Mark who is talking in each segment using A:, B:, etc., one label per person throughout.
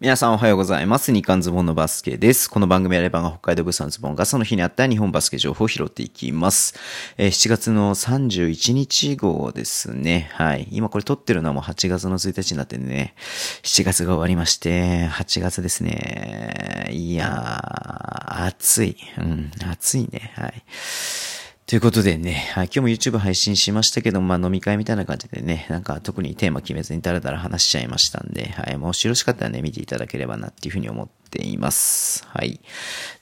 A: 皆さんおはようございます。日刊ズボンのバスケです。この番組はレバンが北海道物産ズボンがその日にあった日本バスケ情報を拾っていきます。えー7月の31日号ですね。はい。今これ撮ってるのはもう8月の1日になってね、7月が終わりまして、8月ですね。いやー、暑い。うん、暑いね。はい。ということでね、今日も YouTube 配信しましたけど、まあ飲み会みたいな感じでね、なんか特にテーマ決めずにだらだら話しちゃいましたんで、はい、もしよろしかったらね、見ていただければなっていうふうに思っています。はい。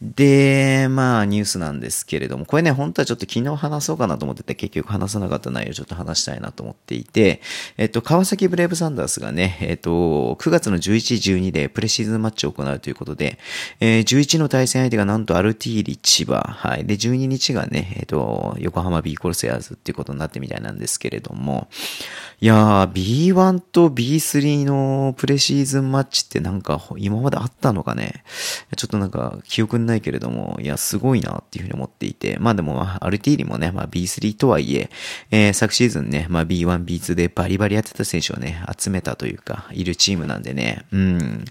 A: で、まあニュースなんですけれども、これね、本当はちょっと昨日話そうかなと思ってて、結局話さなかった内容ちょっと話したいなと思っていて、えっと、川崎ブレイブサンダースがね、えっと、9月の11、12でプレシーズンマッチを行うということで、えー11の対戦相手がなんとアルティーリ千葉、はい。で、12日がね、えっと、横浜ビーコルセアーズっていうことになってみたいなんですけれども、いやー、B1 と B3 のプレシーズンマッチってなんか今まであったのかね。ちょっとなんか記憶にないけれども、いや、すごいなっていうふうに思っていて、まあでも、アルティーリもね、まあ B3 とはいえ、えー昨シーズンね、まあ B1、B2 でバリバリやってた選手をね、集めたというか、いるチームなんでね、うん。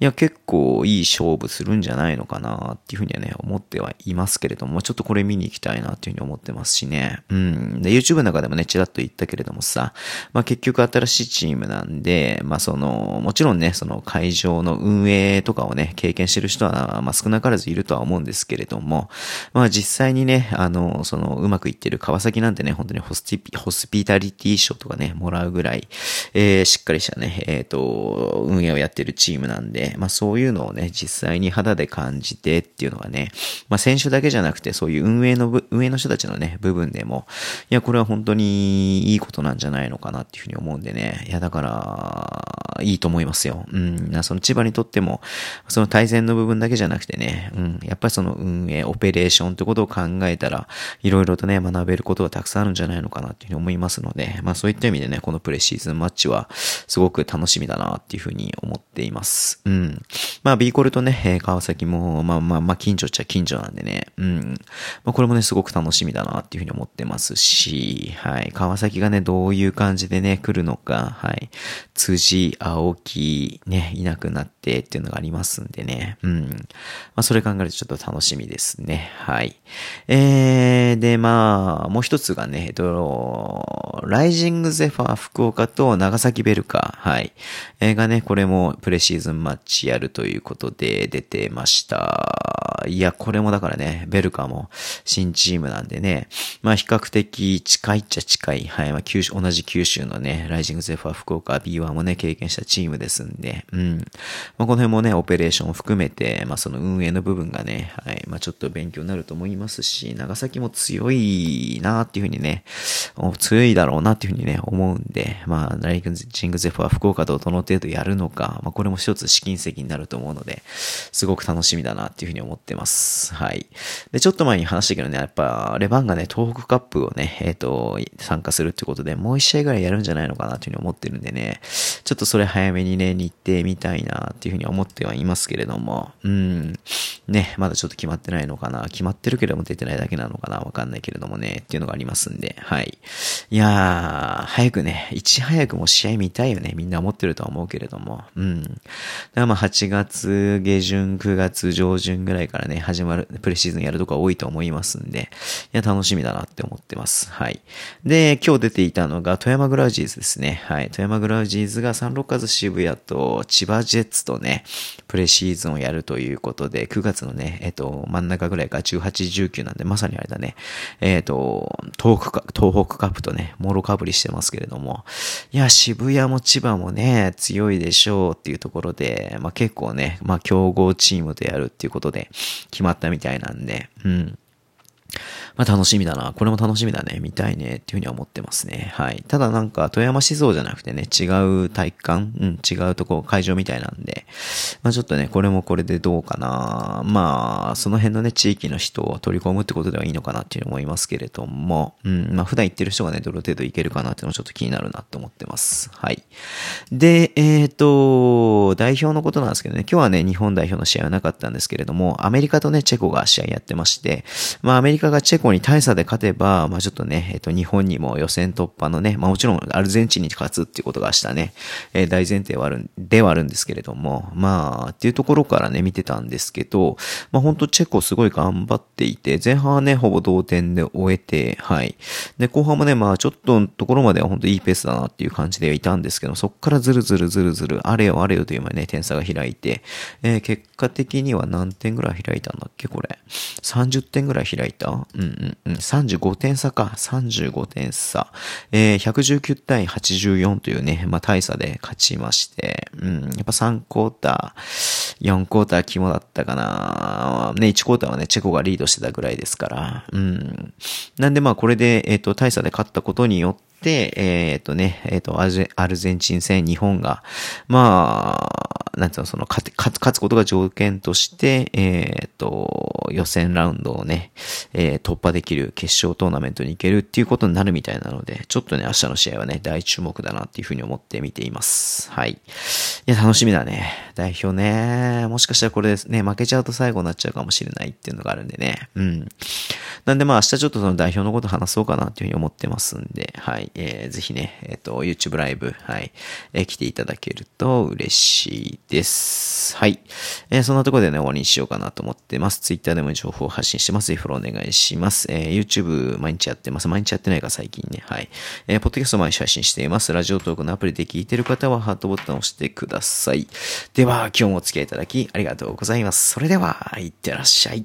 A: いや、結構いい勝負するんじゃないのかなっていうふうにはね、思ってはいますけれども、ちょっとこれ見に行きたいなっていうふうに思ってますしね。うん。で、YouTube の中でもね、ちらっと言ったけれどもさ、まあ結局新しいチームなんで、まあその、もちろんね、その会場の運営とかをね、経験してる人は、まあ少なからずいるとは思うんですけれども、まあ実際にね、あの、その、うまくいってる川崎なんてね、本当にホスティピ、ホスピタリティ賞とかね、もらうぐらい、えー、しっかりしたね、えっ、と、運営をやってるチームなんで、まあそういうのをね、実際に肌で感じてっていうのがね、まあ選手だけじゃなくて、そういう運営の、運営の人たちのね、部分でも、いや、これは本当にいいことなんじゃないのかなっていうふうに思うんでね、いや、だから、いいと思いますよ。うん、なその千葉にとっても、その対戦の部部分だけじゃなくてね、うん、やっぱりその運営、オペレーションってことを考えたら、いろいろとね、学べることがたくさんあるんじゃないのかなっていうふうに思いますので、まあそういった意味でね、このプレシーズンマッチは、すごく楽しみだなっていうふうに思っています。うん。まあ B コルとね、え川崎も、まあまあまあ近所っちゃ近所なんでね、うん。まあこれもね、すごく楽しみだなっていうふうに思ってますし、はい。川崎がね、どういう感じでね、来るのか、はい。辻、青木、ね、いなくなってっていうのがありますんでね、うん。まあそれ考えるとちょっと楽しみですね。はい。えー、で、まあ、もう一つがね、えっと、ライジングゼファー福岡と長崎ベルカ、はい。えーがね、これもプレシーズンマッチやるということで出てました。いや、これもだからね、ベルカも新チームなんでね、まあ比較的近いっちゃ近い、はい、まあ九州、同じ九州のね、ライジングゼファー福岡 B1 もね、経験したチームですんで、うん。まあこの辺もね、オペレーションを含めて、でまあその運営の部分がね、はい、まあちょっと勉強になると思いますし、長崎も強いなっていうふうにね、強いだろうなっていうふうにね、思うんで、まあ、ライジングゼファー福岡とどの程度やるのか、まあこれも一つ試金石になると思うので、すごく楽しみだなっていうふうに思ってます。はい。で、ちょっと前に話したけどね、やっぱ、レバンがね、東北カップをね、えっ、と、参加するってことで、もう一試合ぐらいやるんじゃないのかなっていうふうに思ってるんでね、ちょっとそれ早めにね、日程見たいなっていうふうに思ってはいますけれども、うん。ね、まだちょっと決まってないのかな。決まってるけども出てないだけなのかな。わかんないけれどもね、っていうのがありますんで、はい。いやー、早くね、いち早くも試合見たいよね。みんな思ってるとは思うけれども、うん。だからまあ8月下旬、9月上旬ぐらいからね、始まる、プレシーズンやるとこ多いと思いますんで、いや、楽しみだなって思ってます。はい。で、今日出ていたのが、富山グラウジーズですね。はい。富山グラウジーズがサンロッカーズ渋谷と千葉ジェッツとね、プレシーズンをやるということで、9月のね、えっと、真ん中ぐらいが18、19なんで、まさにあれだね、えっと、東北か、東北カップとね、もろかぶりしてますけれども、いや、渋谷も千葉もね、強いでしょうっていうところで、まあ結構ね、まあ強豪チームでやるっていうことで決まったみたいなんで、うん。まあ楽しみだな。これも楽しみだね。見たいね。っていうふうには思ってますね。はい。ただなんか、富山市像じゃなくてね、違う体育館？うん、違うとこ、会場みたいなんで、まあちょっとね、これもこれでどうかな。まあ、その辺のね、地域の人を取り込むってことではいいのかなっていう思いますけれども、うん、まあ普段行ってる人がね、どの程度行けるかなっていうのもちょっと気になるなと思ってます。はい。で、えっ、と、代表のことなんですけどね、今日はね、日本代表の試合はなかったんですけれども、アメリカとね、チェコが試合やってまして、まあアメリカカがチェコに大差で勝てば、まあちょっとね、えっと、日本にも予選突破のね、まあもちろんアルゼンチンに勝つっていうことが明日ね、えー、大前提はある、ではあるんですけれども、まあ、っていうところからね、見てたんですけど、まあ本当チェコすごい頑張っていて、前半はね、ほぼ同点で終えて、はい。で、後半もね、まあちょっとのところまでは本当いいペースだなっていう感じではいたんですけど、そっからずるずるずるずる、あれよあれよという間にね、点差が開いて、えー、結果的には何点ぐらい開いたんだっけこれ。30点ぐらい開いた？うんうんうん。35点差か。35点差。えー、119対84というね、まあ大差で勝ちまして、うん、やっぱ3クォーター、4クォーター肝だったかな。ね、1クォーターはね、チェコがリードしてたぐらいですから、うん。なんでまあこれで、えっ、ー、と、大差で勝ったことによって、えっ、ー、とね、えっ、ー、と、アルゼンチン戦、日本が、まあ、なんつうの、その、勝勝つことが条件として、えっ、と、予選ラウンドをね、え突破できる決勝トーナメントに行けるっていうことになるみたいなので、ちょっとね、明日の試合はね、大注目だなっていうふうに思って見ています。はい。いや、楽しみだね。代表ね、もしかしたらこれですね、負けちゃうと最後になっちゃうかもしれないっていうのがあるんでね。うん。なんでまあ明日ちょっとその代表のこと話そうかなっていうふうに思ってますんで、はい。えー、ぜひね、えっ、ー、と、YouTube ライブ、はい、えー、来ていただけると嬉しいです。はい。えー、そんなところでね、終わりにしようかなと思ってます。Twitter でも情報を発信してます。ぜひフォローお願いします。えー、YouTube 毎日やってます。毎日やってないか最近ね。はい。えー、ポッドキャスト毎日配信しています。ラジオトークのアプリで聞いてる方はハートボタンを押してください。では、今日もお付き合いいただきありがとうございます。それでは、いってらっしゃい。